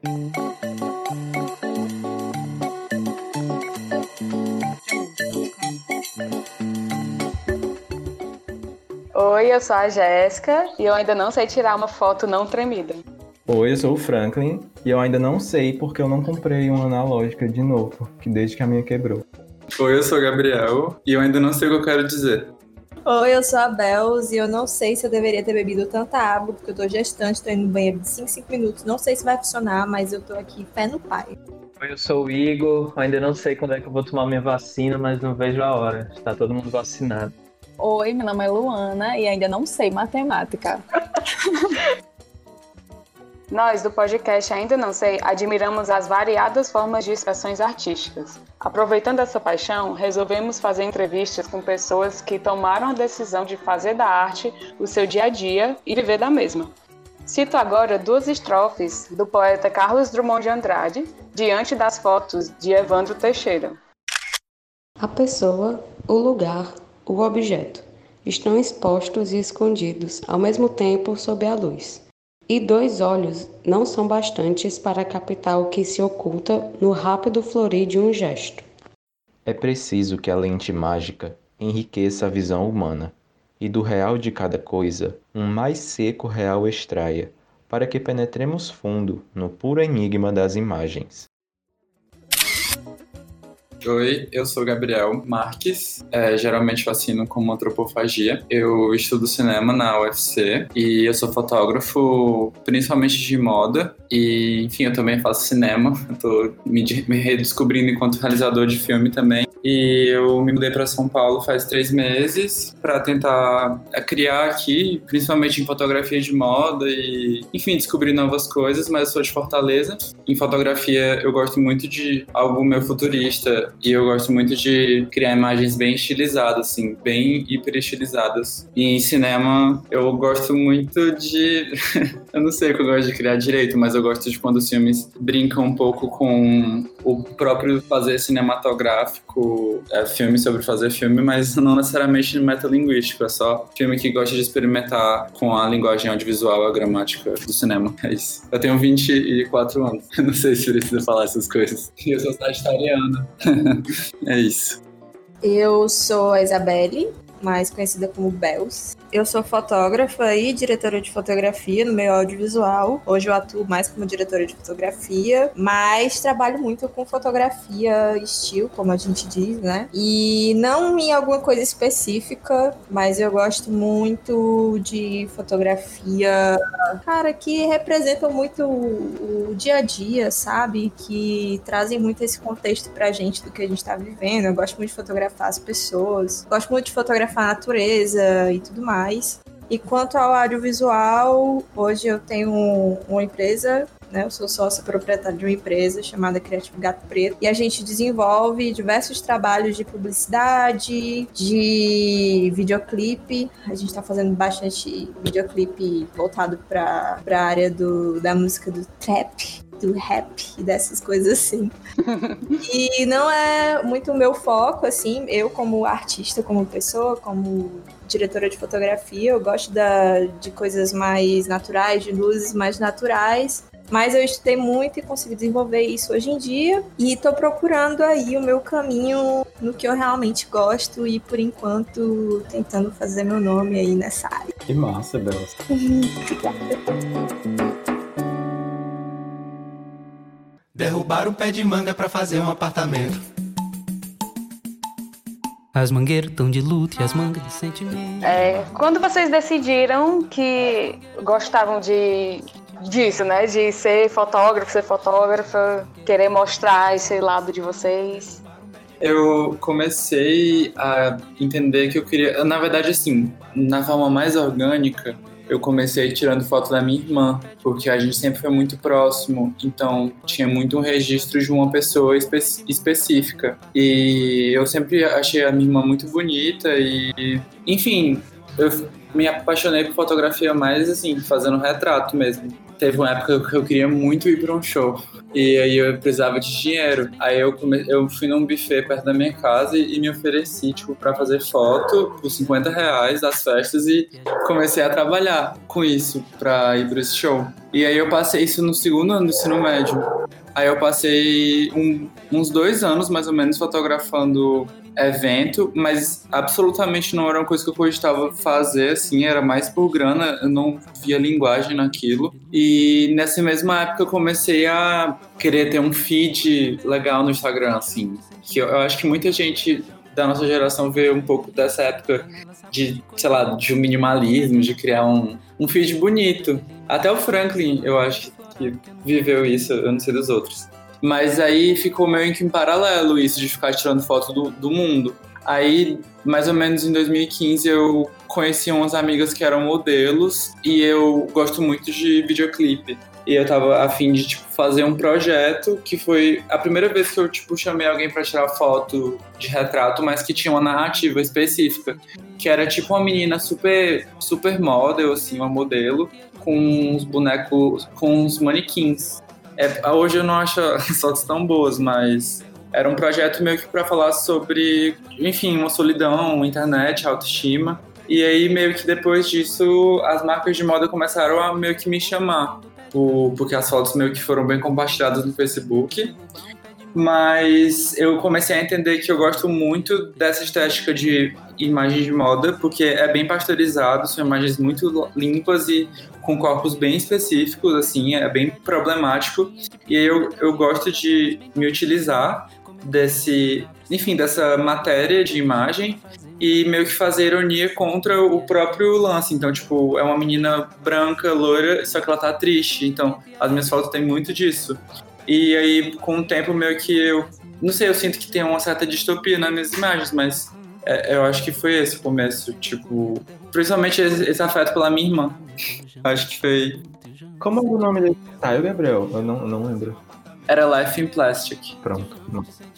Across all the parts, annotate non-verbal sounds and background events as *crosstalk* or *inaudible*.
Oi, eu sou a Jéssica e eu ainda não sei tirar uma foto não tremida. Oi, eu sou o Franklin e eu ainda não sei porque eu não comprei uma analógica de novo, que desde que a minha quebrou. Oi, eu sou o Gabriel e eu ainda não sei o que eu quero dizer. Oi, eu sou a Bels e eu não sei se eu deveria ter bebido tanta água, porque eu tô gestante, tô indo no banheiro de 5 5 minutos. Não sei se vai funcionar, mas eu tô aqui pé no pai. Oi, eu sou o Igor, ainda não sei quando é que eu vou tomar minha vacina, mas não vejo a hora. Está todo mundo vacinado. Oi, meu nome é Luana e ainda não sei matemática. *laughs* Nós, do podcast Ainda Não Sei, admiramos as variadas formas de expressões artísticas. Aproveitando essa paixão, resolvemos fazer entrevistas com pessoas que tomaram a decisão de fazer da arte o seu dia a dia e viver da mesma. Cito agora duas estrofes do poeta Carlos Drummond de Andrade, diante das fotos de Evandro Teixeira. A pessoa, o lugar, o objeto estão expostos e escondidos ao mesmo tempo sob a luz. E dois olhos não são bastantes para captar o que se oculta no rápido florir de um gesto. É preciso que a lente mágica enriqueça a visão humana e do real de cada coisa um mais seco real extraia, para que penetremos fundo no puro enigma das imagens. Oi, eu sou Gabriel Marques, é, geralmente fascino com antropofagia. Eu estudo cinema na UFC e eu sou fotógrafo principalmente de moda e, enfim, eu também faço cinema. Estou me, me redescobrindo enquanto realizador de filme também. E eu me mudei para São Paulo faz três meses para tentar é, criar aqui, principalmente em fotografia de moda e, enfim, descobrir novas coisas. Mas eu sou de Fortaleza. Em fotografia, eu gosto muito de algo meio futurista e eu gosto muito de criar imagens bem estilizadas, assim, bem hiper estilizadas. E em cinema, eu gosto muito de. *laughs* eu não sei o que eu gosto de criar direito, mas eu gosto de quando os filmes brincam um pouco com o próprio fazer cinematográfico, é filme sobre fazer filme, mas não necessariamente metalinguístico, é só filme que gosta de experimentar com a linguagem audiovisual, a gramática do cinema. É isso. Eu tenho 24 anos, *laughs* não sei se precisa falar essas coisas. E eu sou sagitariana. *laughs* é isso. Eu sou a Isabelle, mais conhecida como Bells. Eu sou fotógrafa e diretora de fotografia no meio audiovisual. Hoje eu atuo mais como diretora de fotografia, mas trabalho muito com fotografia estilo, como a gente diz, né? E não em alguma coisa específica, mas eu gosto muito de fotografia, cara, que representam muito o, dia a dia, sabe? Que trazem muito esse contexto pra gente do que a gente tá vivendo. Eu gosto muito de fotografar as pessoas, gosto muito de fotografar a natureza e tudo mais mais. E quanto ao audiovisual, hoje eu tenho uma empresa, né? Eu sou sócia proprietária de uma empresa chamada Criativo Gato Preto. E a gente desenvolve diversos trabalhos de publicidade, de videoclipe. A gente está fazendo bastante videoclipe voltado para a área do, da música do trap do rap e dessas coisas assim. *laughs* e não é muito o meu foco, assim, eu como artista, como pessoa, como diretora de fotografia, eu gosto da, de coisas mais naturais, de luzes mais naturais. Mas eu estudei muito e consegui desenvolver isso hoje em dia. E estou procurando aí o meu caminho no que eu realmente gosto e, por enquanto, tentando fazer meu nome aí nessa área. Que massa, Bela. *laughs* Obrigada. Derrubar um pé de manga para fazer um apartamento. As mangueiras estão de luto e as mangas de sentimento. É, quando vocês decidiram que gostavam de disso, né? De ser fotógrafo, ser fotógrafa, querer mostrar esse lado de vocês? Eu comecei a entender que eu queria. Na verdade, assim, na forma mais orgânica, eu comecei tirando foto da minha irmã, porque a gente sempre foi muito próximo, então tinha muito um registro de uma pessoa espe específica. E eu sempre achei a minha irmã muito bonita e, enfim, eu me apaixonei por fotografia mais assim, fazendo retrato mesmo. Teve uma época que eu queria muito ir para um show. E aí eu precisava de dinheiro. Aí eu, come... eu fui num buffet perto da minha casa e me ofereci, tipo, pra fazer foto por 50 reais das festas e comecei a trabalhar com isso pra ir esse show. E aí eu passei isso no segundo ano do ensino médio. Aí eu passei um, uns dois anos, mais ou menos, fotografando evento, mas absolutamente não era uma coisa que eu cogitava fazer, assim, era mais por grana, eu não via linguagem naquilo. E nessa mesma época eu comecei a querer ter um feed legal no Instagram, assim, que eu, eu acho que muita gente da nossa geração vê um pouco dessa época de, sei lá, de um minimalismo, de criar um, um feed bonito. Até o Franklin, eu acho que viveu isso, eu não sei dos outros. Mas aí ficou meio que em paralelo isso de ficar tirando foto do, do mundo. Aí, mais ou menos em 2015, eu conheci umas amigas que eram modelos e eu gosto muito de videoclipe. E eu tava afim de, tipo, fazer um projeto que foi a primeira vez que eu, tipo, chamei alguém para tirar foto de retrato, mas que tinha uma narrativa específica. Que era, tipo, uma menina super, super model, assim, uma modelo, com uns bonecos, com uns manequins. É, hoje eu não acho *laughs* as fotos tão boas, mas era um projeto meio que para falar sobre, enfim, uma solidão, internet, autoestima. E aí, meio que depois disso, as marcas de moda começaram a meio que me chamar, por, porque as fotos meio que foram bem compartilhadas no Facebook. Mas eu comecei a entender que eu gosto muito dessa estética de imagem de moda, porque é bem pasteurizado, são imagens muito limpas e com corpos bem específicos, assim, é bem problemático. E eu, eu gosto de me utilizar desse, enfim, dessa matéria de imagem e meio que fazer ironia contra o próprio lance. Então, tipo, é uma menina branca, loira, só que ela tá triste. Então, as minhas fotos têm muito disso. E aí, com o tempo, meio que eu. Não sei, eu sinto que tem uma certa distopia nas minhas imagens, mas é, eu acho que foi esse o começo, tipo. Principalmente esse, esse afeto pela minha irmã. Acho que foi. Como é o nome desse ensaio, Gabriel? Eu não, não lembro. Era Life in Plastic. Pronto.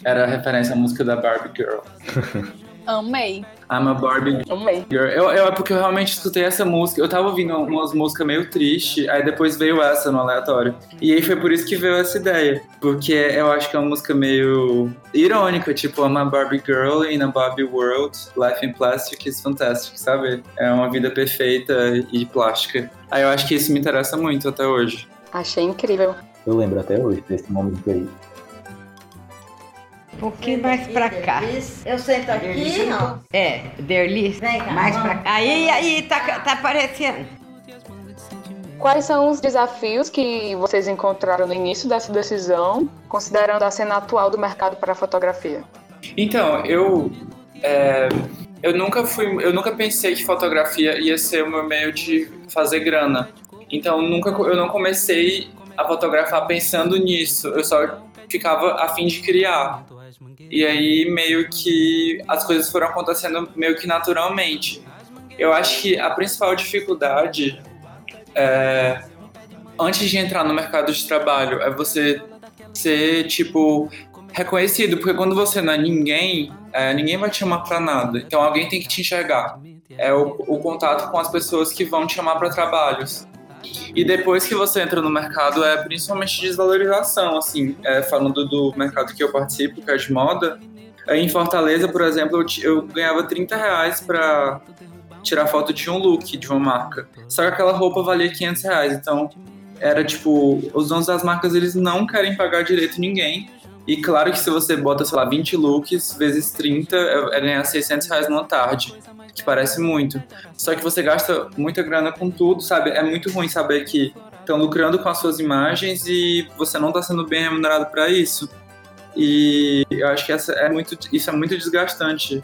Era referência à música da Barbie Girl. *laughs* Amei. I'm a Barbie Amei. Girl. Eu, eu, é porque eu realmente escutei essa música. Eu tava ouvindo umas músicas meio tristes, aí depois veio essa no aleatório. E aí foi por isso que veio essa ideia. Porque eu acho que é uma música meio irônica, tipo, I'm a Barbie Girl in a Barbie World. Life in Plastic is fantastic, sabe? É uma vida perfeita e plástica. Aí eu acho que isso me interessa muito até hoje. Achei incrível. Eu lembro até hoje desse momento aí. Um pouquinho mais pra cá. Eu sento aqui, não. É, Derlis. Vem cá, Mais vamos. pra cá. Aí, aí, tá, tá aparecendo. Quais são os desafios que vocês encontraram no início dessa decisão, considerando a cena atual do mercado para a fotografia? Então, eu. é, eu nunca fui. Eu nunca pensei que fotografia ia ser o meu meio de fazer grana. Então nunca eu não comecei a fotografar pensando nisso. Eu só ficava a fim de criar. E aí meio que as coisas foram acontecendo meio que naturalmente. Eu acho que a principal dificuldade é, antes de entrar no mercado de trabalho é você ser tipo reconhecido, porque quando você não é ninguém, é, ninguém vai te chamar pra nada. Então alguém tem que te enxergar. É o, o contato com as pessoas que vão te chamar para trabalhos. E depois que você entra no mercado, é principalmente desvalorização, assim, é, falando do mercado que eu participo, que é de moda. é, Em Fortaleza, por exemplo, eu, eu ganhava 30 reais pra tirar foto de um look de uma marca. Só que aquela roupa valia 500 reais, então era tipo, os donos das marcas, eles não querem pagar direito ninguém. E claro que se você bota, sei lá, 20 looks vezes 30, é é ganhar 600 reais numa tarde, que parece muito. Só que você gasta muita grana com tudo, sabe? É muito ruim saber que estão lucrando com as suas imagens e você não está sendo bem remunerado para isso. E eu acho que essa é muito, isso é muito desgastante.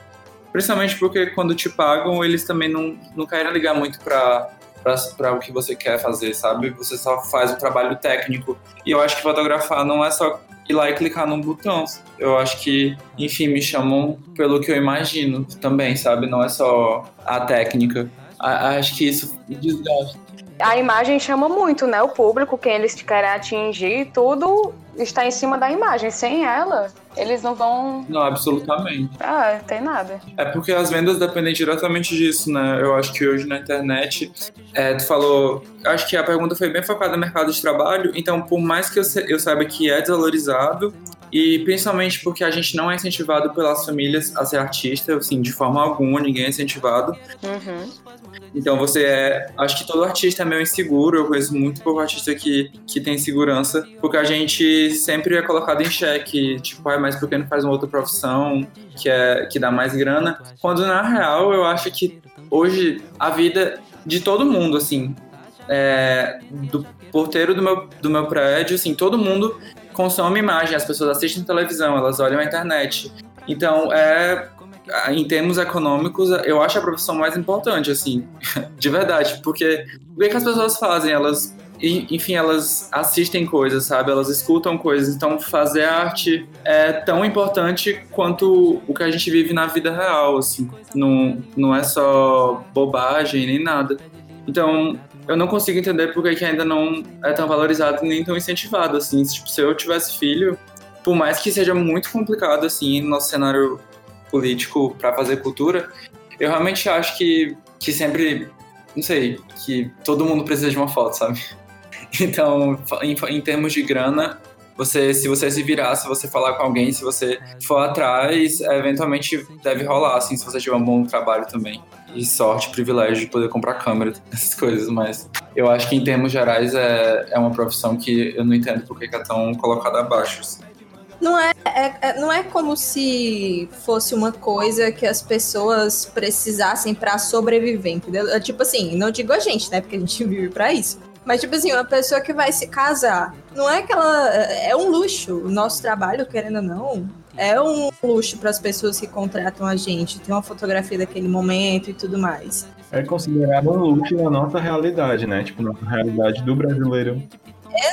Principalmente porque quando te pagam, eles também não, não querem ligar muito para para o que você quer fazer, sabe? Você só faz o trabalho técnico. E eu acho que fotografar não é só ir lá e clicar num botão. Eu acho que, enfim, me chamam pelo que eu imagino também, sabe? Não é só a técnica. A- acho que isso me desgasta. a imagem chama muito, né? O público, quem eles querem atingir, tudo está em cima da imagem. Sem ela, eles não vão. Não, absolutamente. Ah, tem nada. É porque as vendas dependem diretamente disso, né? Eu acho que hoje na internet, é, tu falou. Acho que a pergunta foi bem focada no mercado de trabalho, então, por mais que eu, eu saiba que é desvalorizado, e principalmente porque a gente não é incentivado pelas famílias a ser artista, assim, de forma alguma, ninguém é incentivado. Uhum. Então você é. Acho que todo artista é meio inseguro. Eu conheço muito pouco artista que, que tem segurança, porque a gente sempre é colocado em xeque, tipo, ah, mas por que não faz uma outra profissão que, é, que dá mais grana? Quando na real eu acho que hoje a vida de todo mundo, assim, é, do porteiro do meu, do meu prédio, assim, todo mundo consome imagem, as pessoas assistem televisão, elas olham a internet. Então, é, em termos econômicos, eu acho a profissão mais importante, assim, *laughs* de verdade, porque o que, que as pessoas fazem? Elas, enfim, elas assistem coisas, sabe? Elas escutam coisas, então fazer arte é tão importante quanto o que a gente vive na vida real, assim, não, não é só bobagem nem nada. Então, eu não consigo entender por que ainda não é tão valorizado nem tão incentivado, assim. Tipo, se eu tivesse filho, por mais que seja muito complicado, assim, no nosso cenário político para fazer cultura, eu realmente acho que, que sempre, não sei, que todo mundo precisa de uma foto, sabe? *laughs* Então, em, em termos de grana, você, se você se virar, se você falar com alguém, se você for atrás, eventualmente deve rolar, assim, se você tiver um bom trabalho também e sorte, privilégio de poder comprar câmera, *laughs* essas coisas, mas eu acho que em termos gerais é, é uma profissão que eu não entendo porque é tão colocada abaixo. Assim. Não é, é, é, não é como se fosse uma coisa que as pessoas precisassem para sobreviver, entendeu? É tipo assim, não digo a gente, né? Porque a gente *laughs* vive para isso. Mas, tipo assim, uma pessoa que vai se casar, não é que ela. É um luxo. O nosso trabalho, querendo ou não, é um luxo para as pessoas que contratam a gente, ter uma fotografia daquele momento e tudo mais. É considerado um luxo na nossa realidade, né? Tipo, na realidade do brasileiro.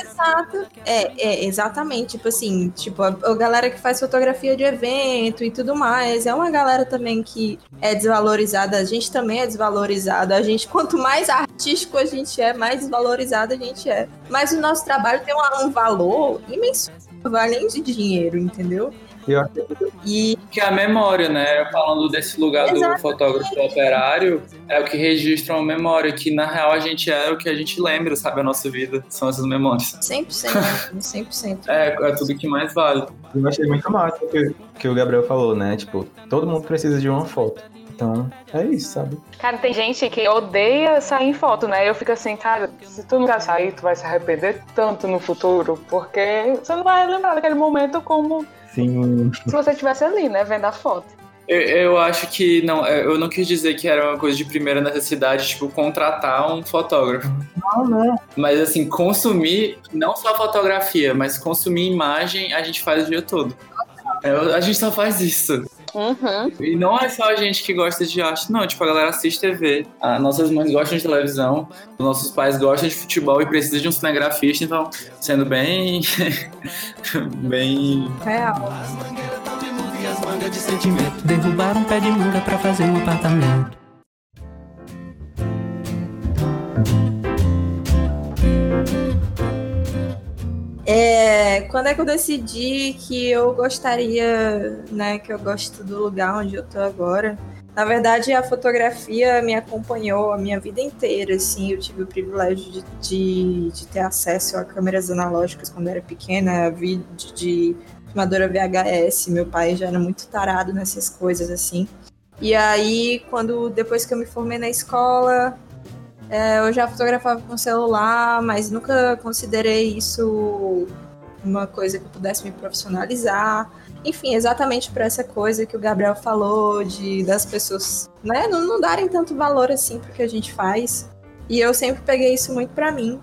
Exato. É, é, exatamente. Tipo assim, tipo, a, a, galera que faz fotografia de evento e tudo mais, é uma galera também que é desvalorizada. A gente também é desvalorizado. A gente, quanto mais artístico a gente é, mais desvalorizado a gente é. Mas o nosso trabalho tem um, um valor imenso, além de dinheiro, entendeu? E que é a memória, né? Falando desse lugar Exatamente. do fotógrafo operário, é o que registra uma memória, que na real a gente é o que a gente lembra, sabe? A nossa vida são essas memórias. 100%, 100%. é, é tudo que mais vale. Eu achei muito massa o que, que o Gabriel falou, né? Tipo, todo mundo precisa de uma foto. Então, é isso, sabe? Cara, tem gente que odeia sair em foto, né? Eu fico assim, cara, se tu nunca sair, tu vai se arrepender tanto no futuro, porque você não vai lembrar daquele momento como Sim. Se você estivesse ali, né, vendo a foto. Eu, eu, acho que não, é, eu não quis dizer que era uma coisa de primeira necessidade, tipo, contratar um fotógrafo. Não, não. Mas assim, consumir, não só fotografia, mas consumir imagem, a gente faz o dia todo. É, a gente só faz isso. Uhum. E não é só a gente que gosta de arte, não. Tipo, a galera assiste TV. As nossas mães gostam de televisão, os nossos pais gostam de futebol e precisam de um cinegrafista, então, sendo bem. *laughs* bem. Real. Derrubaram um pé de manga pra fazer um apartamento. É, quando é que eu decidi que eu gostaria, né, que eu gosto do lugar onde eu tô agora? Na verdade, a fotografia me acompanhou a minha vida inteira, assim, eu tive o privilégio de, de, de ter acesso a câmeras analógicas quando era pequena, vídeo de filmadora VHS, meu pai já era muito tarado nessas coisas, assim. E aí, quando depois que eu me formei na escola, é, eu já fotografava com celular, mas nunca considerei isso uma coisa que eu pudesse me profissionalizar. Enfim, exatamente por essa coisa que o Gabriel falou, de das pessoas né, não, não darem tanto valor assim pro que a gente faz. E eu sempre peguei isso muito para mim.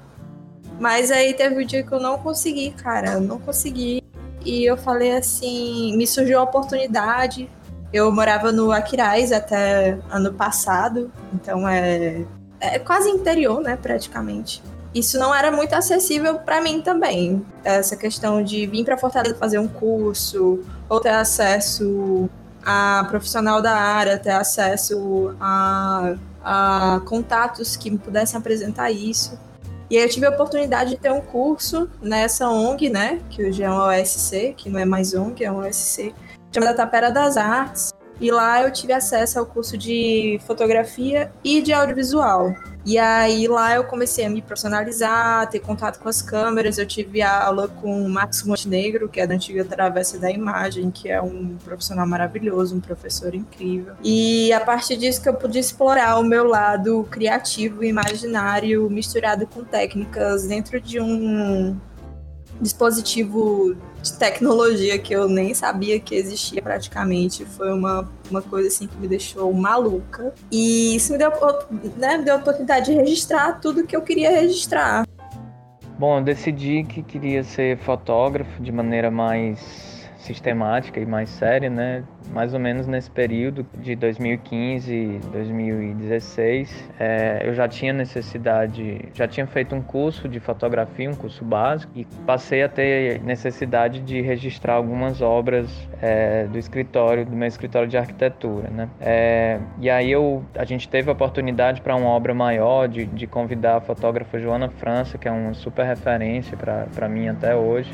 Mas aí teve um dia que eu não consegui, cara, eu não consegui. E eu falei assim, me surgiu a oportunidade. Eu morava no Aquiraz até ano passado, então é é quase interior, né, praticamente. Isso não era muito acessível para mim também. Essa questão de vir para Fortaleza fazer um curso, ou ter acesso a profissional da área, ter acesso a a contatos que me pudessem apresentar isso. E aí eu tive a oportunidade de ter um curso nessa ONG, né, que hoje é uma OSC, que não é mais ONG, é uma OSC, chamada Tapera das Artes. E lá eu tive acesso ao curso de fotografia e de audiovisual. E aí lá eu comecei a me profissionalizar, ter contato com as câmeras. Eu tive aula com o Max Montenegro, que é da antiga Travessa da Imagem, que é um profissional maravilhoso, um professor incrível. E a partir disso que eu pude explorar o meu lado criativo imaginário misturado com técnicas dentro de um dispositivo de tecnologia que eu nem sabia que existia praticamente. Foi uma, uma coisa assim que me deixou maluca. E isso me deu, né, me deu a oportunidade de registrar tudo que eu queria registrar. Bom, eu decidi que queria ser fotógrafo de maneira mais sistemática e mais séria, né? Mais ou menos nesse período de 2015, 2016, é, eu já tinha necessidade, já tinha feito um curso de fotografia, um curso básico, e passei a ter necessidade de registrar algumas obras é, do escritório, do meu escritório de arquitetura, né? É, e aí eu, a gente teve a oportunidade para uma obra maior de, de convidar a fotógrafa Joana França, que é uma super referência para mim até hoje.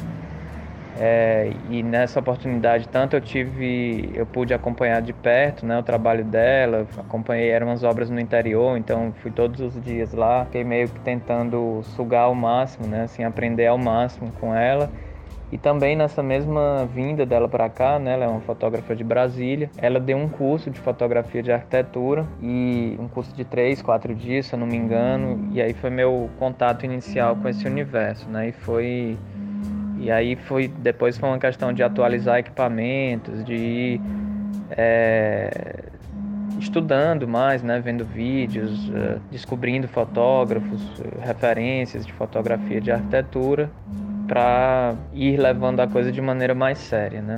É, e nessa oportunidade, tanto eu tive, eu pude acompanhar de perto né, o trabalho dela, acompanhei, eram umas obras no interior, então fui todos os dias lá, fiquei meio que tentando sugar ao máximo, né, assim, aprender ao máximo com ela. E também nessa mesma vinda dela para cá, né, ela é uma fotógrafa de Brasília, ela deu um curso de fotografia de arquitetura e um curso de três, quatro dias, se eu não me engano, e aí foi meu contato inicial com esse universo, né, e foi e aí foi depois foi uma questão de atualizar equipamentos, de ir é, estudando mais, né, vendo vídeos, uh, descobrindo fotógrafos, referências de fotografia de arquitetura, para ir levando a coisa de maneira mais séria, né.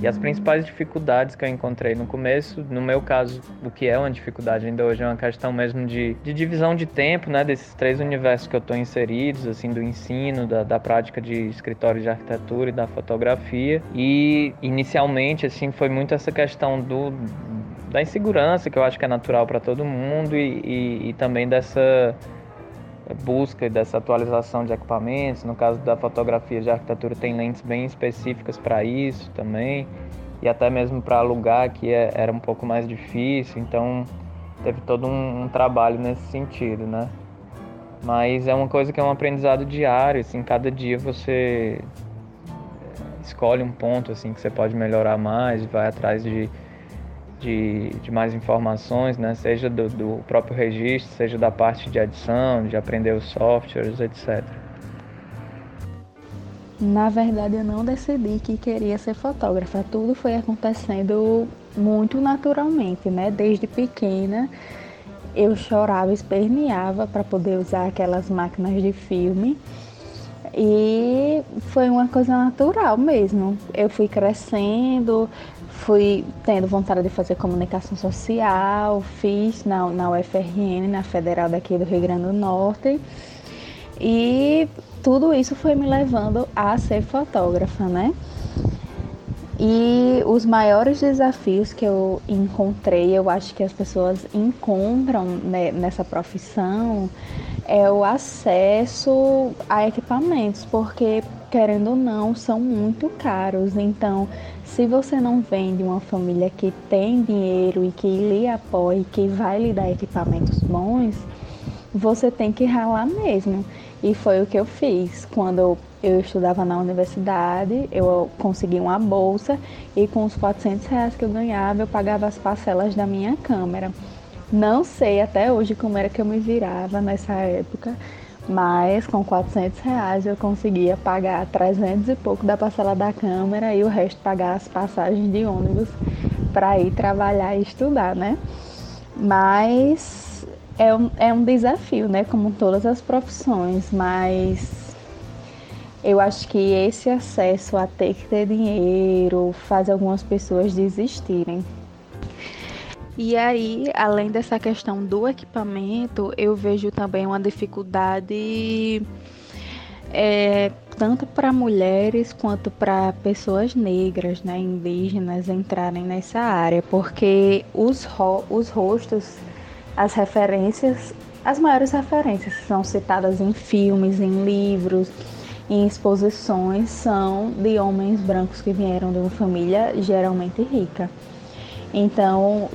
E as principais dificuldades que eu encontrei no começo, no meu caso, o que é uma dificuldade ainda hoje é uma questão mesmo de, de divisão de tempo, né, desses três universos que eu estou inseridos, assim, do ensino, da, da prática de escritório de arquitetura e da fotografia. E inicialmente, assim, foi muito essa questão do da insegurança que eu acho que é natural para todo mundo e, e, e também dessa busca dessa atualização de equipamentos. No caso da fotografia de arquitetura, tem lentes bem específicas para isso também, e até mesmo para alugar, que é, era um pouco mais difícil. Então, teve todo um, um, trabalho nesse sentido, né? Mas é uma coisa que é um aprendizado diário, assim, cada dia você escolhe um ponto assim que você pode melhorar mais, vai atrás de de, de mais informações, né? seja do, do próprio registro, seja da parte de adição, de aprender os softwares, etc. Na verdade, eu não decidi que queria ser fotógrafa. Tudo foi acontecendo muito naturalmente, né? Desde pequena, eu chorava, esperneava para poder usar aquelas máquinas de filme. E foi uma coisa natural mesmo. Eu fui crescendo, fui tendo vontade de fazer comunicação social, fiz na, na UFRN, na Federal daqui do Rio Grande do Norte. E tudo isso foi me levando a ser fotógrafa, né? E os maiores desafios que eu encontrei, eu acho que as pessoas encontram né, nessa profissão, é o acesso a equipamentos, porque querendo ou não, são muito caros. Então, se você não vem de uma família que tem dinheiro e que lhe apoia, que vai lhe dar equipamentos bons, você tem que ralar mesmo. E foi o que eu fiz. Quando eu estudava na universidade, eu consegui uma bolsa e com os 400 reais que eu ganhava, eu pagava as parcelas da minha câmera. Não sei até hoje como era que eu me virava nessa época, mas com 400 reais eu conseguia pagar 300 e pouco da parcela da câmera e o resto pagar as passagens de ônibus para ir trabalhar e estudar, né? Mas é um, é um desafio, né? Como todas as profissões, mas eu acho que esse acesso a ter que ter dinheiro faz algumas pessoas desistirem. E aí, além dessa questão do equipamento, eu vejo também uma dificuldade é, tanto para mulheres quanto para pessoas negras, né, indígenas entrarem nessa área, porque os, ro os rostos as referências, as maiores referências são citadas em filmes, em livros, em exposições, são de homens brancos que vieram de uma família geralmente rica. Então,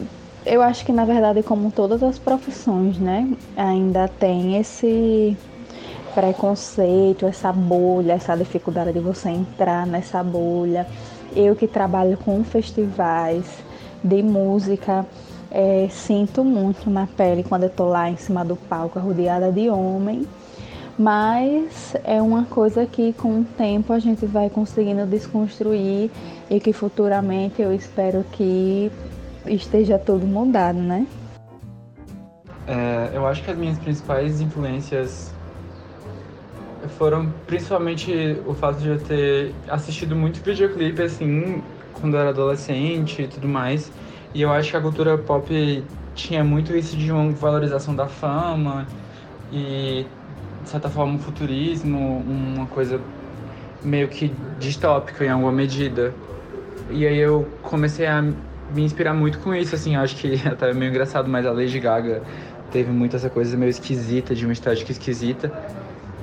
eu acho que na verdade, como todas as profissões, né, ainda tem esse preconceito, essa bolha, essa dificuldade de você entrar nessa bolha. Eu que trabalho com festivais de música, é, sinto muito na pele quando eu tô lá em cima do palco, rodeada de homem, mas é uma coisa que com o tempo a gente vai conseguindo desconstruir e que futuramente eu espero que esteja tudo mudado, né? É, eu acho que as minhas principais influências foram principalmente o fato de eu ter assistido muito videoclipe assim quando eu era adolescente e tudo mais. E eu acho que a cultura pop tinha muito isso de uma valorização da fama e de certa forma um futurismo, uma coisa meio que distópica em alguma medida. E aí eu comecei a me inspirar muito com isso, assim, acho que *laughs* até é meio engraçado, mas a Lady Gaga teve muito essa coisa meio esquisita, de uma estética esquisita.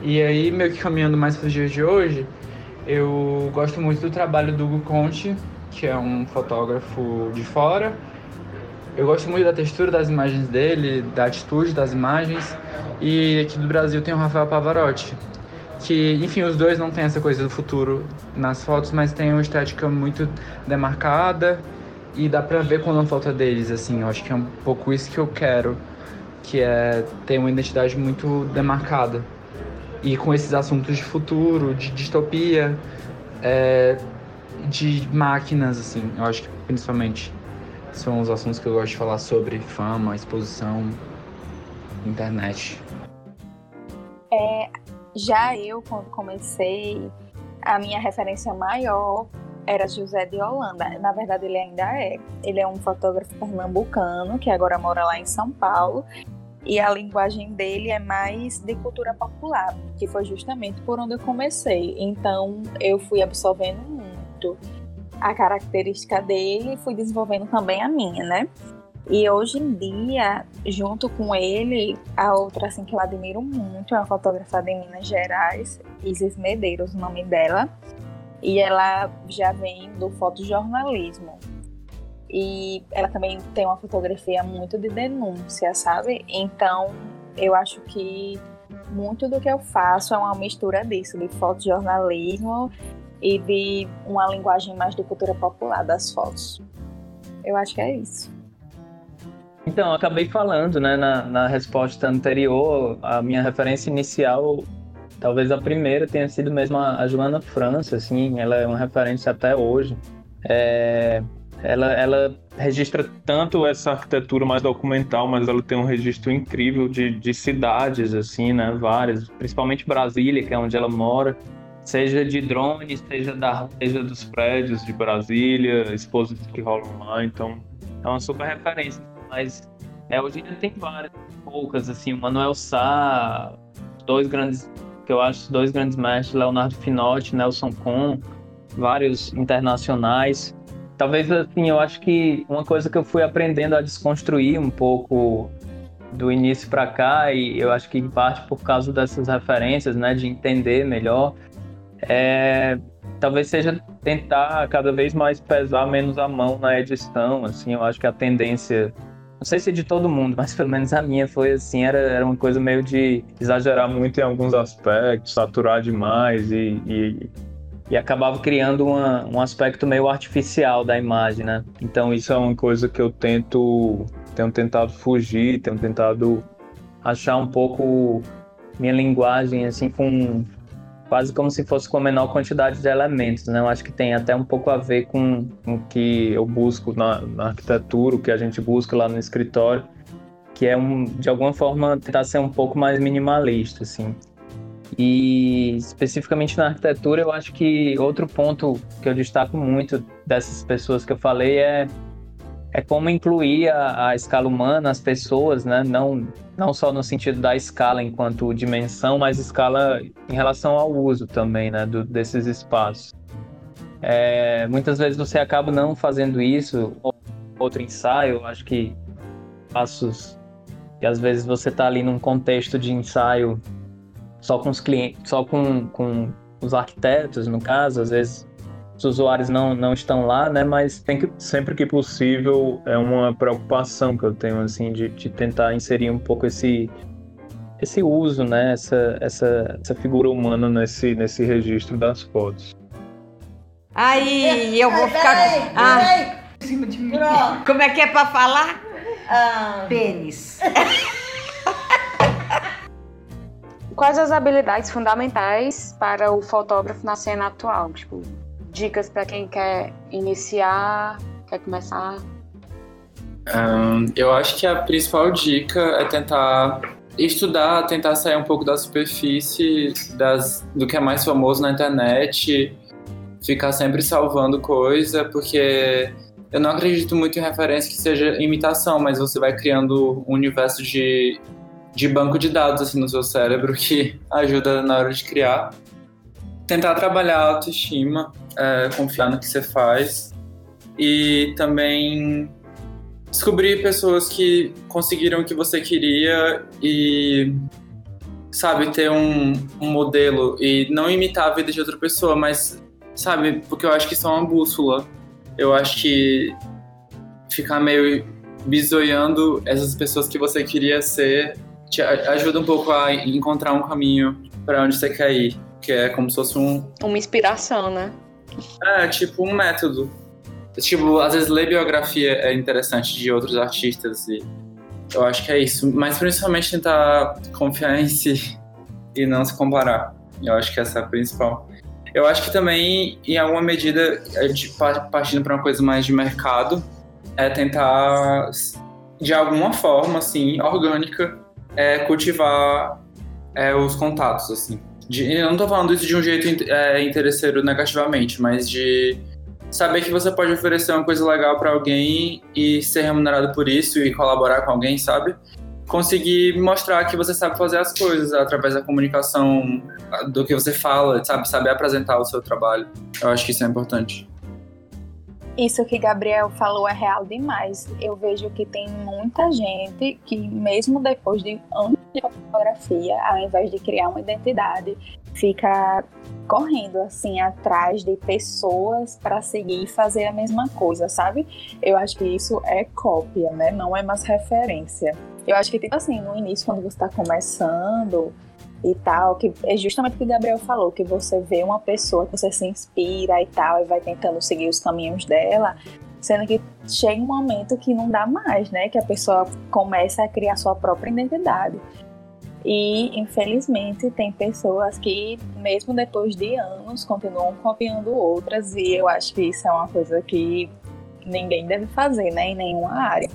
E aí, meio que caminhando mais para os dias de hoje, eu gosto muito do trabalho do Hugo Conte, que é um fotógrafo de fora. Eu gosto muito da textura das imagens dele, da atitude das imagens. E aqui do Brasil tem o Rafael Pavarotti, que, enfim, os dois não têm essa coisa do futuro nas fotos, mas tem uma estética muito demarcada e dá pra ver quando é uma foto deles, assim. Eu acho que é um pouco isso que eu quero, que é ter uma identidade muito demarcada. E com esses assuntos de futuro, de distopia, é, de máquinas, assim. Eu acho que principalmente são os assuntos que eu gosto de falar sobre fama, exposição, internet. É, já eu, quando comecei, a minha referência maior era José de Holanda. Na verdade, ele ainda é. Ele é um fotógrafo pernambucano que agora mora lá em São Paulo. E a linguagem dele é mais de cultura popular, que foi justamente por onde eu comecei. Então, eu fui absorvendo muito a característica dele e fui desenvolvendo também a minha, né? E hoje em dia, junto com ele, a outra assim que eu admiro muito é uma fotógrafa de Minas Gerais, Isis Medeiros, o nome dela. E ela já vem do fotojornalismo. E ela também tem uma fotografia muito de denúncia, sabe? Então, eu acho que muito do que eu faço é uma mistura disso, de fotojornalismo e de uma linguagem mais de cultura popular das fotos. Eu acho que é isso. Então, eu acabei falando, né, na, na resposta anterior, a minha referência inicial Talvez a primeira tenha sido mesmo a, Joana França, assim, ela é uma referência até hoje. É, ela, ela registra tanto essa arquitetura mais documental, mas ela tem um registro incrível de, de cidades, assim, né, várias, principalmente Brasília, que é onde ela mora, seja de drones, seja, da, seja dos prédios de Brasília, exposições que rolam lá, então é uma super referência. Mas é, hoje ainda tem várias, poucas, assim, o Manuel Sá, dois grandes eu acho dois grandes mestres, Leonardo Finotti, Nelson Kohn, vários internacionais. Talvez assim, eu acho que uma coisa que eu fui aprendendo a desconstruir um pouco do início para cá e eu acho que em parte por causa dessas referências, né, de entender melhor, é, talvez seja tentar cada vez mais pesar menos a mão na edição, assim, eu acho que a tendência não sei se de todo mundo, *laughs* mas pelo menos a minha foi assim, era, era uma coisa meio de exagerar muito em alguns aspectos, saturar demais e, e, e acabava criando uma, um aspecto meio artificial da imagem, né? Então isso é uma coisa que eu tento, tenho tentado fugir, tenho tentado achar um pouco minha linguagem assim com quase como se fosse com a menor quantidade de elementos, né? Eu acho que tem até um pouco a ver com, o que eu busco na, na, arquitetura, o que a gente busca lá no escritório, que é um, de alguma forma tentar ser um pouco mais minimalista, assim. E especificamente na arquitetura, eu acho que outro ponto que eu destaco muito dessas pessoas que eu falei é é como incluir a, a, escala humana, as pessoas, né? Não, não só no sentido da escala enquanto dimensão, mas escala em relação ao uso também, né? Do, desses espaços. É, muitas vezes você acaba não fazendo isso. Outro ensaio, acho que passos E às vezes você tá ali num contexto de ensaio só com os clientes, só com, com os arquitetos, no caso, às vezes os usuários não, não estão lá, né? Mas tem que, sempre que possível, é uma preocupação que eu tenho, assim, de, de tentar inserir um pouco esse, esse uso, né? Essa, essa, essa figura humana nesse, nesse registro das fotos. Aí eu vou ficar. Ah, em cima de mim. Como é que é pra falar? Ah, Pênis. *laughs* Quais as habilidades fundamentais para o fotógrafo na cena atual? Tipo, dicas para quem quer iniciar, quer começar? Um, eu acho que a principal dica é tentar estudar, tentar sair um pouco da superfície das, do que é mais famoso na internet, ficar sempre salvando coisa, porque eu não acredito muito em referência que seja imitação, mas você vai criando um universo de, de banco de dados assim no seu cérebro que *laughs* ajuda na hora de criar. Tentar trabalhar a autoestima, é, confiar no que você faz e também descobrir pessoas que conseguiram o que você queria e sabe ter um, um modelo e não imitar a vida de outra pessoa, mas sabe porque eu acho que isso é uma bússola. Eu acho que ficar meio bisoiando essas pessoas que você queria ser te ajuda um pouco a encontrar um caminho para onde você quer ir, que é como se fosse um Uma inspiração, né? É tipo um método. Tipo, às vezes ler biografia é interessante de outros artistas e eu acho que é isso. Mas principalmente tentar confiar em si *laughs* e não se comparar. Eu acho que essa é a principal. Eu acho que também, em alguma medida, é partindo para uma coisa mais de mercado, é tentar, de alguma forma, assim, orgânica, é, cultivar é, os contatos, assim. De, eu não tô falando isso de um jeito é, interesseiro negativamente, mas de saber que você pode oferecer uma coisa legal para alguém e ser remunerado por isso e colaborar com alguém, sabe? Conseguir mostrar que você sabe fazer as coisas através da comunicação, do que você fala, sabe? Saber apresentar o seu trabalho. Eu acho que isso é importante. Isso que Gabriel falou é real demais. Eu vejo que tem muita gente que, mesmo depois de anos de fotografia, ao invés de criar uma identidade, fica correndo assim atrás de pessoas para seguir e fazer a mesma coisa, sabe? Eu acho que isso é cópia, né? Não é mais referência. Eu acho que, tipo assim, no início, quando você está começando, e tal, que é justamente o que o Gabriel falou, que você vê uma pessoa que você se inspira e tal, e vai tentando seguir os caminhos dela, sendo que chega um momento que não dá mais, né? Que a pessoa começa a criar sua própria identidade. E, infelizmente, tem pessoas que, mesmo depois de anos, continuam copiando outras, e eu acho que isso é uma coisa que ninguém deve fazer, né? Em nenhuma área.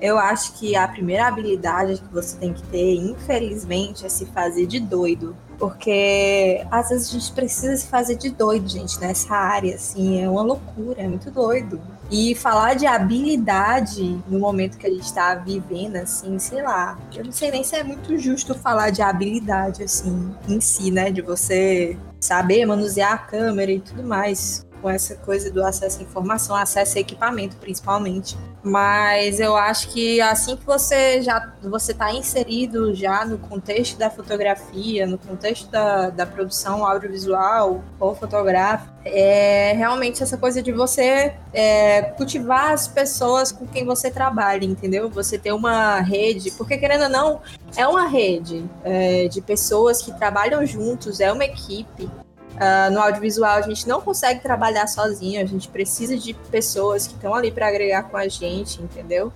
Eu acho que a primeira habilidade que você tem que ter, infelizmente, é se fazer de doido. Porque às vezes a gente precisa se fazer de doido, gente, nessa área, assim, é uma loucura, é muito doido. E falar de habilidade no momento que a gente está vivendo, assim, sei lá, eu não sei nem se é muito justo falar de habilidade, assim, em si, né? De você saber manusear a câmera e tudo mais com essa coisa do acesso à informação, acesso a equipamento, principalmente. Mas eu acho que assim que você já você está inserido já no contexto da fotografia, no contexto da, da produção audiovisual ou fotográfica, é realmente essa coisa de você é, cultivar as pessoas com quem você trabalha, entendeu? Você ter uma rede, porque querendo ou não, é uma rede é, de pessoas que trabalham juntos, é uma equipe. Uh, no audiovisual a gente não consegue trabalhar sozinho, a gente precisa de pessoas que estão ali para agregar com a gente, entendeu?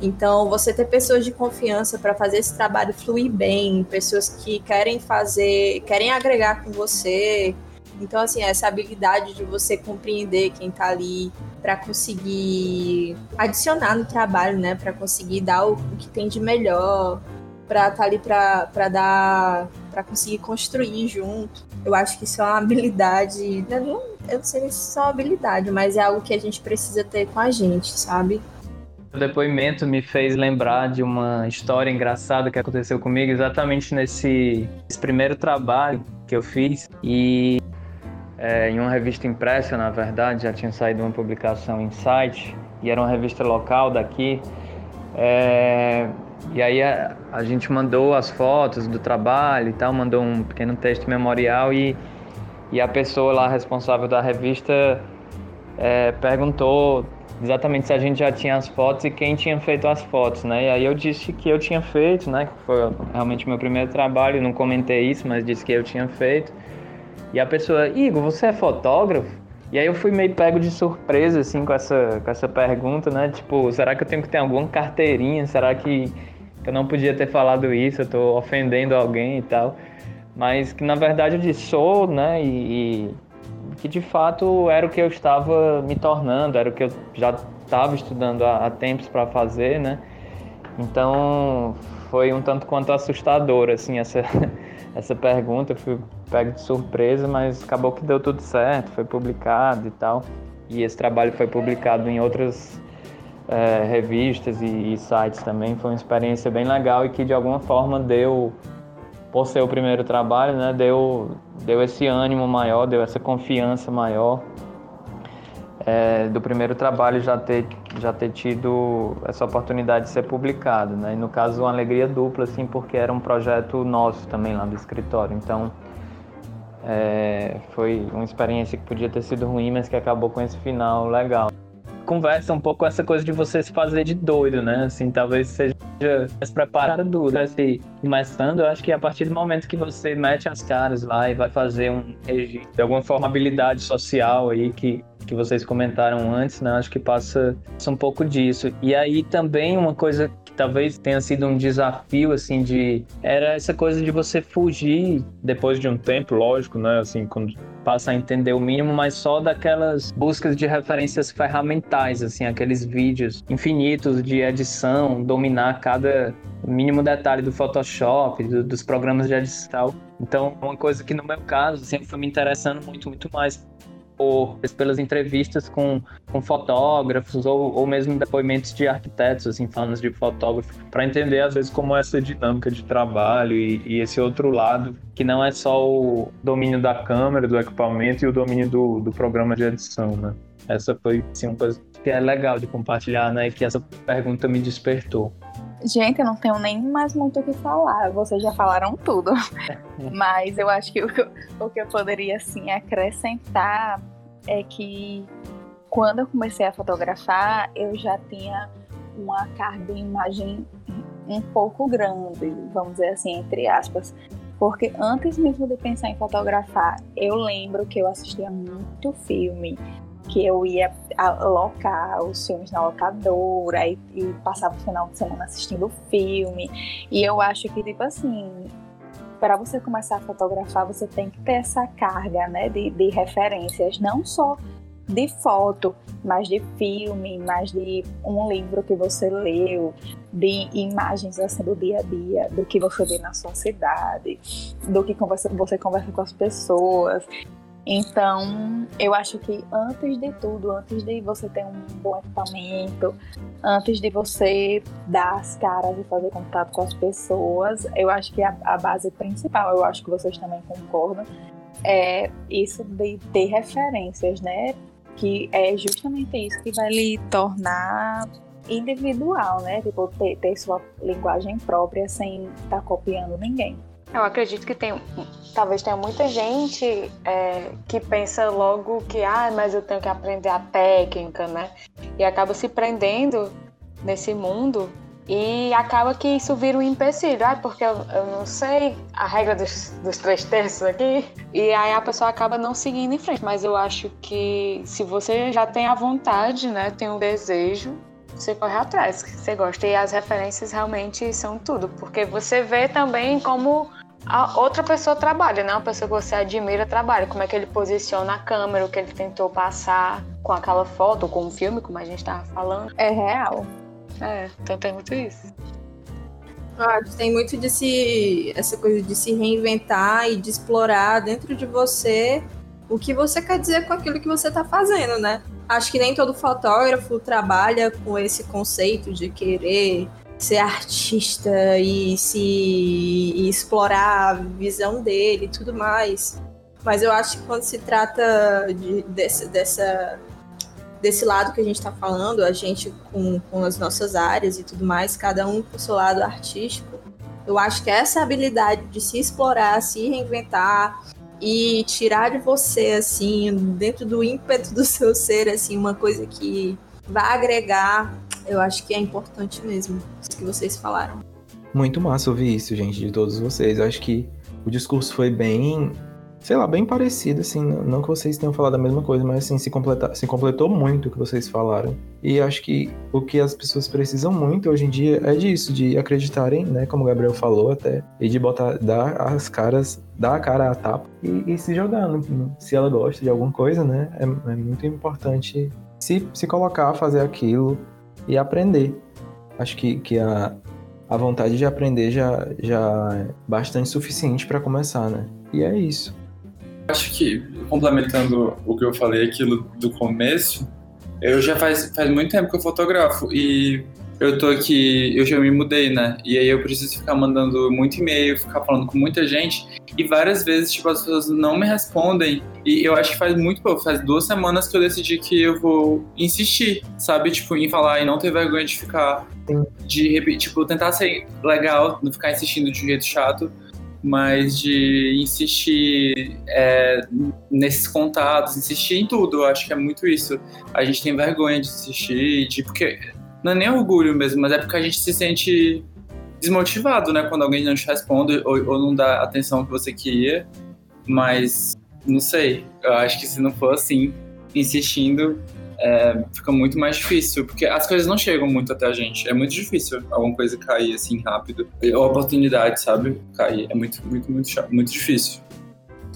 Então, você ter pessoas de confiança para fazer esse trabalho fluir bem, pessoas que querem fazer, querem agregar com você. Então, assim, essa habilidade de você compreender quem está ali para conseguir adicionar no trabalho, né? Para conseguir dar o, o que tem de melhor, para estar tá ali para dar para conseguir construir junto. Eu acho que isso é uma habilidade, eu não, eu não sei se é uma habilidade, mas é algo que a gente precisa ter com a gente, sabe? O depoimento me fez lembrar de uma história engraçada que aconteceu comigo exatamente nesse, nesse primeiro trabalho que eu fiz e é, em uma revista impressa, na verdade, já tinha saído uma publicação em site e era uma revista local daqui. É, E aí a, a gente mandou as fotos do trabalho e tal, mandou um pequeno texto memorial e, e a pessoa lá responsável da revista é, perguntou exatamente se a gente já tinha as fotos e quem tinha feito as fotos, né? E aí eu disse que eu tinha feito, né? Que foi realmente meu primeiro trabalho, não comentei isso, mas disse que eu tinha feito. E a pessoa, Igor, você é fotógrafo? E aí eu fui meio pego de surpresa, assim, com essa, com essa pergunta, né? Tipo, será que eu tenho que ter alguma carteirinha? Será que eu não podia ter falado isso? Eu tô ofendendo alguém e tal. Mas que na verdade eu disse, sou, né? E, e que de fato era o que eu estava me tornando, era o que eu já estava estudando há, há tempos para fazer, né? Então foi um tanto quanto assustador, assim, essa, *laughs* essa pergunta. Eu fui pego de surpresa, mas acabou que deu tudo certo, foi publicado e tal. E esse trabalho foi publicado em outras é, revistas e, e sites também. Foi uma experiência bem legal e que de alguma forma deu por ser o primeiro trabalho, né, deu, deu esse ânimo maior, deu essa confiança maior é, do primeiro trabalho já ter, já ter tido essa oportunidade de ser publicado, né, e no caso uma alegria dupla, assim, porque era um projeto nosso também lá do escritório, então é, foi uma experiência que podia ter sido ruim, mas que acabou com esse final legal conversa um pouco essa coisa de você se fazer de doido, né? Assim, talvez seja mais preparado duro. Assim, começando, eu acho que a partir do momento que você mete as caras lá e vai fazer um registro, de alguma forma, habilidade social aí que, que vocês comentaram antes, né? Acho que passa, passa um pouco disso. E aí também uma coisa talvez tenha sido um desafio, assim, de. Era essa coisa de você fugir depois de um tempo, lógico, né? Assim, quando passa a entender o mínimo, mas só daquelas buscas de referências ferramentais, assim, aqueles vídeos infinitos de edição, dominar cada mínimo detalhe do Photoshop, do, dos programas de edição. Então, uma coisa que no meu caso sempre foi me interessando muito, muito mais por, pelas entrevistas com, com fotógrafos ou, ou mesmo depoimentos de arquitetos, assim, falando de fotógrafo, para entender às vezes como é essa dinâmica de trabalho e, e, esse outro lado, que não é só o domínio da câmera, do equipamento e o domínio do, do programa de edição, né? Essa foi, assim, uma coisa que é legal de compartilhar, né? Que essa pergunta me despertou. Gente, eu não tenho nem mais muito o que falar. Vocês já falaram tudo. Mas eu acho que o, o que eu poderia, assim, acrescentar é que quando eu comecei a fotografar, eu já tinha uma carga de imagem um pouco grande, vamos dizer assim, entre aspas. Porque antes mesmo de pensar em fotografar, eu lembro que eu assistia muito filme que eu ia alocar os filmes na locadora e, e passava o final de semana assistindo filme. E eu acho que, tipo assim, para você começar a fotografar, você tem que ter essa carga né, de, de referências, não só de foto, mas de filme, mas de um livro que você leu, de imagens assim do dia a dia, do que você vê na sua cidade, do que você, você conversa com as pessoas. Então, eu acho que antes de tudo, antes de você ter um bom equipamento, antes de você dar as caras e fazer contato com as pessoas, eu acho que a, a base principal, eu acho que vocês também concordam, é isso de ter referências, né? Que é justamente isso que vai lhe tornar individual, né? Tipo, ter, ter sua linguagem própria sem estar tá copiando ninguém. Eu acredito que tem, talvez tenha muita gente é, que pensa logo que, ah, mas eu tenho que aprender a técnica, né? E acaba se prendendo nesse mundo e acaba que isso vira um empecilho, ah, porque eu, eu não sei a regra dos, dos, três terços aqui, e aí a pessoa acaba não seguindo em frente. Mas eu acho que se você já tem a vontade, né, tem o um desejo, você corre atrás, você gosta. E as referências realmente são tudo, porque você vê também como a outra pessoa trabalha, né? Uma pessoa que você admira trabalha. Como é que ele posiciona a câmera, o que ele tentou passar com aquela foto, com o filme, como a gente estava falando. É real. É, então tem muito isso. Ah, tem muito de se. essa coisa de se reinventar e de explorar dentro de você o que você quer dizer com aquilo que você está fazendo, né? Acho que nem todo fotógrafo trabalha com esse conceito de querer ser artista e se e explorar a visão dele e tudo mais. Mas eu acho que quando se trata de, dessa, dessa, desse lado que a gente está falando, a gente com, com as nossas áreas e tudo mais, cada um com o seu lado artístico, eu acho que essa habilidade de se explorar, se reinventar e tirar de você, assim, dentro do ímpeto do seu ser, assim, uma coisa que vai agregar, eu acho que é importante mesmo, isso que vocês falaram. Muito massa ouvir isso, gente, de todos vocês. Eu acho que o discurso foi bem, sei lá, bem parecido, assim. Não que vocês tenham falado a mesma coisa, mas assim, se, se completou muito o que vocês falaram. E acho que o que as pessoas precisam muito hoje em dia é disso, de acreditarem, né, como o Gabriel falou até, e de botar, dar as caras, dar a cara à tapa e, e se jogar. Né? Se ela gosta de alguma coisa, né, é, é muito importante se, se colocar, fazer aquilo e aprender. Acho que, que a, a vontade de aprender já, já é bastante suficiente para começar, né? E é isso. Acho que, complementando o que eu falei, aquilo do começo, eu já faz, faz muito tempo que eu fotografo e eu tô aqui, eu já me mudei, né? E aí eu preciso ficar mandando muito e-mail, ficar falando com muita gente. E várias vezes, tipo, as pessoas não me respondem. E eu acho que faz muito pouco, faz duas semanas que eu decidi que eu vou insistir, sabe? Tipo, em falar e não ter vergonha de ficar. De repetir, tipo, tentar ser legal, não ficar insistindo de um jeito chato mas de insistir é, nesses contatos, insistir em tudo. Eu acho que é muito isso. A gente tem vergonha de insistir, de, porque não é nem orgulho mesmo, mas é porque a gente se sente desmotivado, né? Quando alguém não te responde ou, ou não dá a atenção que você queria. Mas, não sei, eu acho que se não for assim, insistindo, é, fica muito mais difícil, porque as coisas não chegam muito até a gente. É muito difícil alguma coisa cair assim rápido. A oportunidade, sabe? Cair. É muito, muito, muito, muito difícil.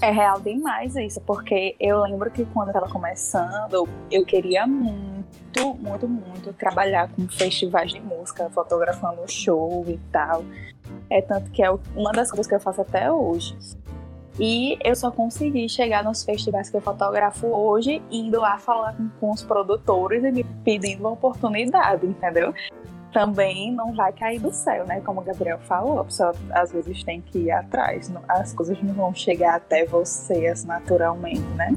É real demais isso, porque eu lembro que quando eu tava começando, eu queria muito, muito, muito trabalhar com festivais de música, fotografando show e tal. É tanto que é uma das coisas que eu faço até hoje. E eu só consegui chegar nos festivais que eu fotografo hoje, indo lá falar com, com os produtores e me pedindo uma oportunidade, entendeu? Também não vai cair do céu, né? Como o Gabriel falou, a pessoa às vezes tem que ir atrás. As coisas não vão chegar até você naturalmente, né?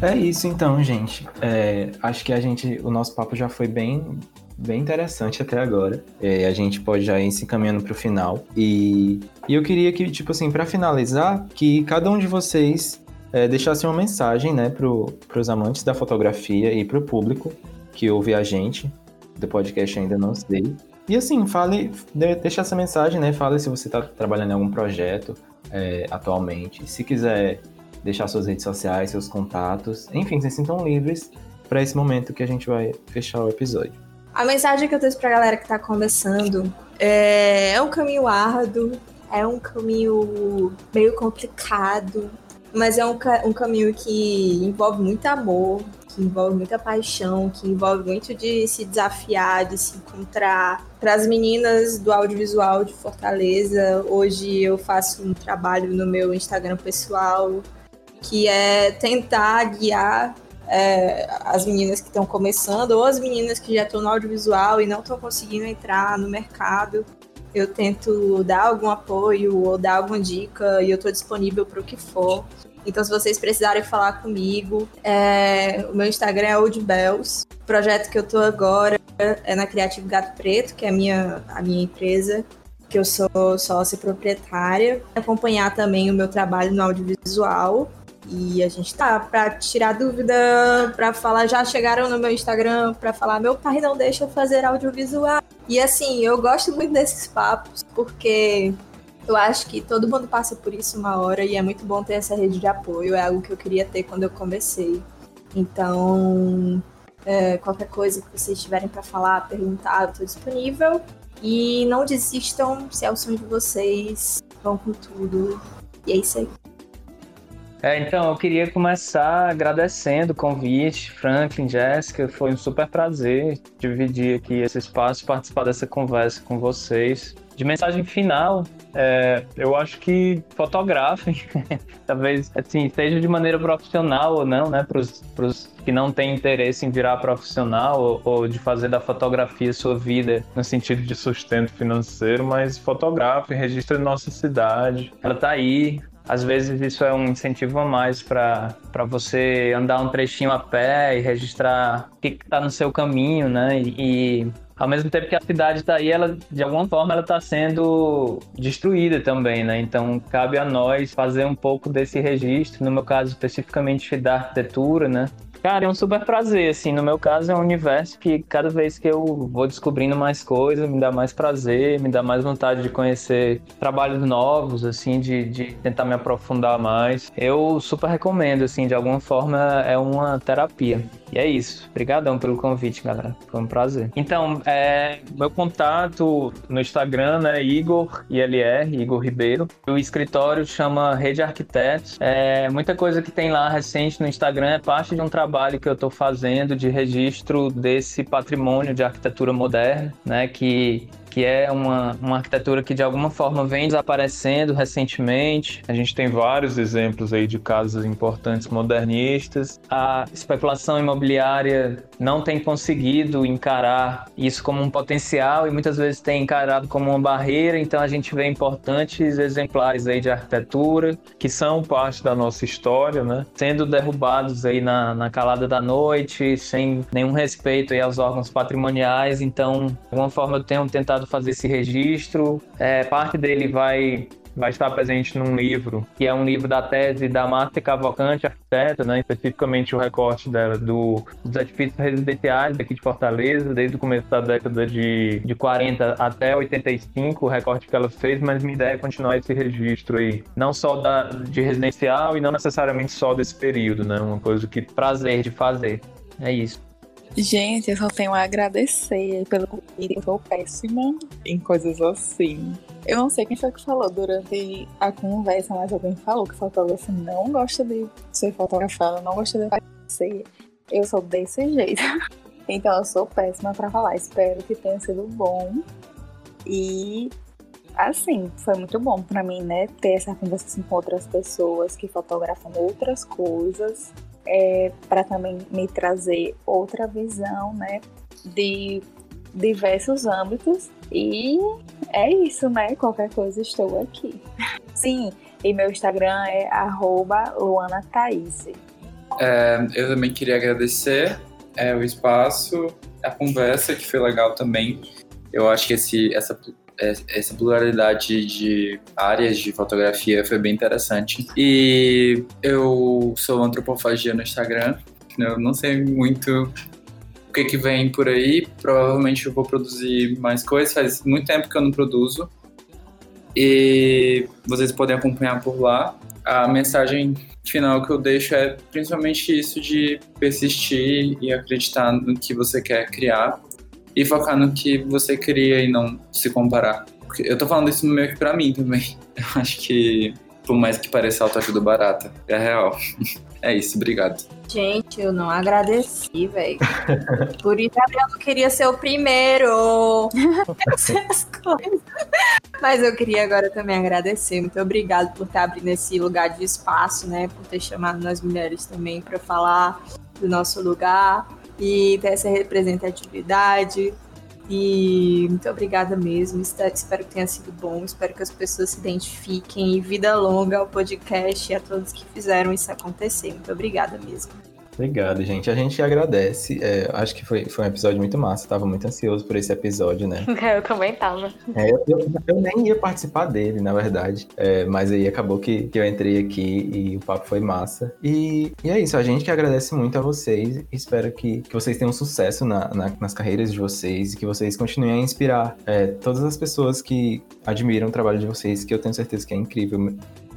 É isso então, gente. É, acho que a gente, o nosso papo já foi bem, bem interessante até agora. É, a gente pode já ir se encaminhando para o final. E, e, eu queria que, tipo assim, para finalizar, que cada um de vocês é, deixasse uma mensagem, né, para os amantes da fotografia e para o público que ouve a gente do podcast ainda não sei. E assim, fale, deixa essa mensagem, né? Fale se você está trabalhando em algum projeto é, atualmente. Se quiser deixar suas redes sociais, seus contatos, enfim, se sintam livres para esse momento que a gente vai fechar o episódio. A mensagem que eu tenho pra galera que tá começando é, é um caminho árduo, é um caminho meio complicado, mas é um, um caminho que envolve muito amor, que envolve muita paixão, que envolve muito de se desafiar, de se encontrar. Para as meninas do audiovisual de Fortaleza, hoje eu faço um trabalho no meu Instagram pessoal, que é tentar guiar é, as meninas que estão começando ou as meninas que já estão no audiovisual e não estão conseguindo entrar no mercado. Eu tento dar algum apoio ou dar alguma dica e eu estou disponível para o que for. Então, se vocês precisarem falar comigo, é, o meu Instagram é oldbells. O projeto que eu estou agora é na Criativo Gato Preto, que é a minha, a minha empresa, que eu sou sócia proprietária. Acompanhar também o meu trabalho no audiovisual. E a gente tá para tirar dúvida, para falar, já chegaram no meu Instagram para falar, meu pai não deixa eu fazer audiovisual. E assim, eu gosto muito desses papos, porque eu acho que todo mundo passa por isso uma hora e é muito bom ter essa rede de apoio. É algo que eu queria ter quando eu comecei. Então, é, qualquer coisa que vocês tiverem para falar, perguntar, eu tô disponível. E não desistam, se é o sonho de vocês, vão com tudo. E é isso aí. É, então, eu queria começar agradecendo o convite, Franklin, Jéssica. Foi um super prazer dividir aqui esse espaço, participar dessa conversa com vocês. De mensagem final, é, eu acho que fotografem, *laughs* talvez assim, seja de maneira profissional ou não, né, para os que não tem interesse em virar profissional ou, ou, de fazer da fotografia sua vida no sentido de sustento financeiro, mas fotografe, registre nossa cidade. Ela tá aí, às vezes isso é um incentivo a mais para você andar um trechinho a pé e registrar o que está no seu caminho, né? E, e, ao mesmo tempo que a cidade está aí, ela de alguma forma ela está sendo destruída também, né? Então cabe a nós fazer um pouco desse registro, no meu caso especificamente da arquitetura, né? Cara, é um super prazer, assim, no meu caso é um universo que cada vez que eu vou descobrindo mais coisas, me dá mais prazer, me dá mais vontade de conhecer trabalhos novos, assim, de, de tentar me aprofundar mais. Eu super recomendo, assim, de alguma forma é uma terapia. E é isso. Obrigadão pelo convite, galera. Foi um prazer. Então, é, meu contato no Instagram é Igor ILR, Igor Ribeiro. O escritório chama Rede Arquitetos. É, muita coisa que tem lá recente no Instagram é parte de um trabalho que eu estou fazendo de registro desse patrimônio de arquitetura moderna, né? Que que é uma, uma arquitetura que de alguma forma vem desaparecendo recentemente. A gente tem vários exemplos aí de casas importantes modernistas. A especulação imobiliária não tem conseguido encarar isso como um potencial e muitas vezes tem encarado como uma barreira. Então a gente vê importantes exemplares aí de arquitetura que são parte da nossa história, né? Sendo derrubados aí na, na calada da noite, sem nenhum respeito aí aos órgãos patrimoniais. Então, de alguma forma eu tenho tentado tentado fazer esse registro. É, parte dele vai vai estar presente num livro, que é um livro da tese da Márcia Cavalcante, arquiteta, né, especificamente o recorte dela do, dos edifícios residenciais daqui de Fortaleza, desde o começo da década de, de 40 até 85, o recorte que ela fez, mas minha ideia é continuar esse registro aí, não só da, de residencial e não necessariamente só desse período, né, uma coisa que prazer de fazer. É isso. Gente, eu só tenho a agradecer pelo convite. Eu sou péssima em coisas assim. Eu não sei quem foi que falou durante a conversa, mas alguém falou que fotógrafo não gosta de ser fotografado, não gosta de fazer. Eu sou desse jeito. *laughs* Então eu sou péssima para falar. Espero que tenha sido bom. E assim, foi muito bom para mim, né, ter essa conversa assim, com outras pessoas que fotografam outras coisas é, para também me trazer outra visão, né, de diversos âmbitos. E é isso, né? Qualquer coisa estou aqui. Sim, e meu Instagram é luanathaís. É, eu também queria agradecer é, o espaço, a conversa, que foi legal também. Eu acho que esse, essa essa pluralidade de áreas de fotografia foi bem interessante. E eu sou antropofagia no Instagram. Eu não sei muito o que, que vem por aí. Provavelmente eu vou produzir mais coisas. Faz muito tempo que eu não produzo. E vocês podem acompanhar por lá. A mensagem final que eu deixo é principalmente isso de persistir e acreditar no que você quer criar e focar no que você cria e não se comparar. Eu tô falando isso meio que pra mim também. *laughs* Eu acho que, por mais que pareça autoajuda barata, é real. *laughs* É isso, obrigado. Gente, eu não agradeci, velho. Por isso eu não queria ser o primeiro. *laughs* Essas coisas. Mas eu queria agora também agradecer. Muito obrigado por estar abrindo esse lugar de espaço, né? Por ter chamado nós mulheres também para falar do nosso lugar e ter essa representatividade. E muito obrigada mesmo. Espero que tenha sido bom. Espero que as pessoas se identifiquem. E vida longa ao podcast e a todos que fizeram isso acontecer. Muito obrigada mesmo. Obrigado, gente. A gente agradece. É, acho que foi, foi um episódio muito massa. Tava muito ansioso por esse episódio, né? *laughs* eu também tava. É, eu, eu, eu, nem ia participar dele, na verdade. É, mas aí acabou que, que eu entrei aqui e o papo foi massa. E, e é isso. A gente que agradece muito a vocês. Espero que, que vocês tenham sucesso na, na, nas carreiras de vocês e que vocês continuem a inspirar é, todas as pessoas que admiram o trabalho de vocês, que eu tenho certeza que é incrível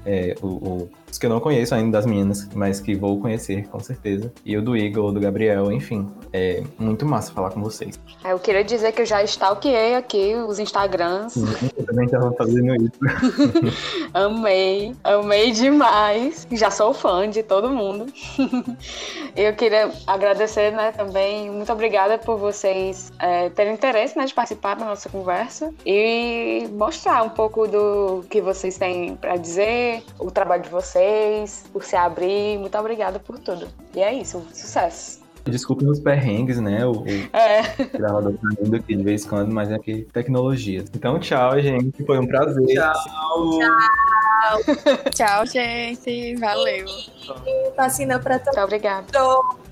é, o, o, os que eu não conheço ainda das meninas, mas que vou conhecer com certeza. E o do Igor, do Gabriel, enfim. É muito massa falar com vocês. Eu queria dizer que eu já stalkeei aqui os Instagrams. eu também estava fazendo isso. *laughs* amei, amei demais. Já sou fã de todo mundo. *laughs* eu queria agradecer, né, também. Muito obrigada por vocês é, terem interesse né, de participar da nossa conversa e mostrar um pouco do que vocês têm para dizer o trabalho de vocês, por se abrir. Muito obrigada por tudo. E é isso, sucesso! Desculpe os perrengues, né? O, o É. gravador tá indo aqui de vez em quando, mas é que tecnologia. Então, tchau, gente. Foi um prazer. Tchau. *laughs* Tchau, gente. Valeu. Vacina pra todo Muito obrigada.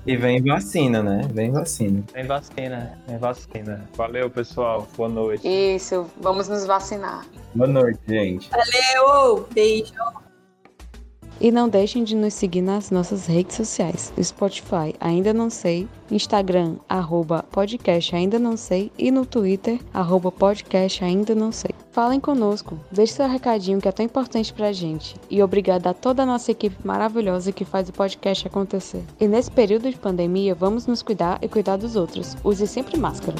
E vem vacina, né? Vem vacina. Tem vacina, tem vacina. Valeu, pessoal. Boa noite. Isso, vamos nos vacinar. Boa noite, gente. Valeu! Beijo! E não deixem de nos seguir nas nossas redes sociais. Spotify, ainda não sei. Instagram, arroba podcast ainda não sei. E no Twitter, arroba podcast ainda não sei. Falem conosco, deixe seu recadinho que é tão importante pra gente. E obrigada a toda a nossa equipe maravilhosa que faz o podcast acontecer. E nesse período de pandemia, vamos nos cuidar e cuidar dos outros. Use sempre máscara.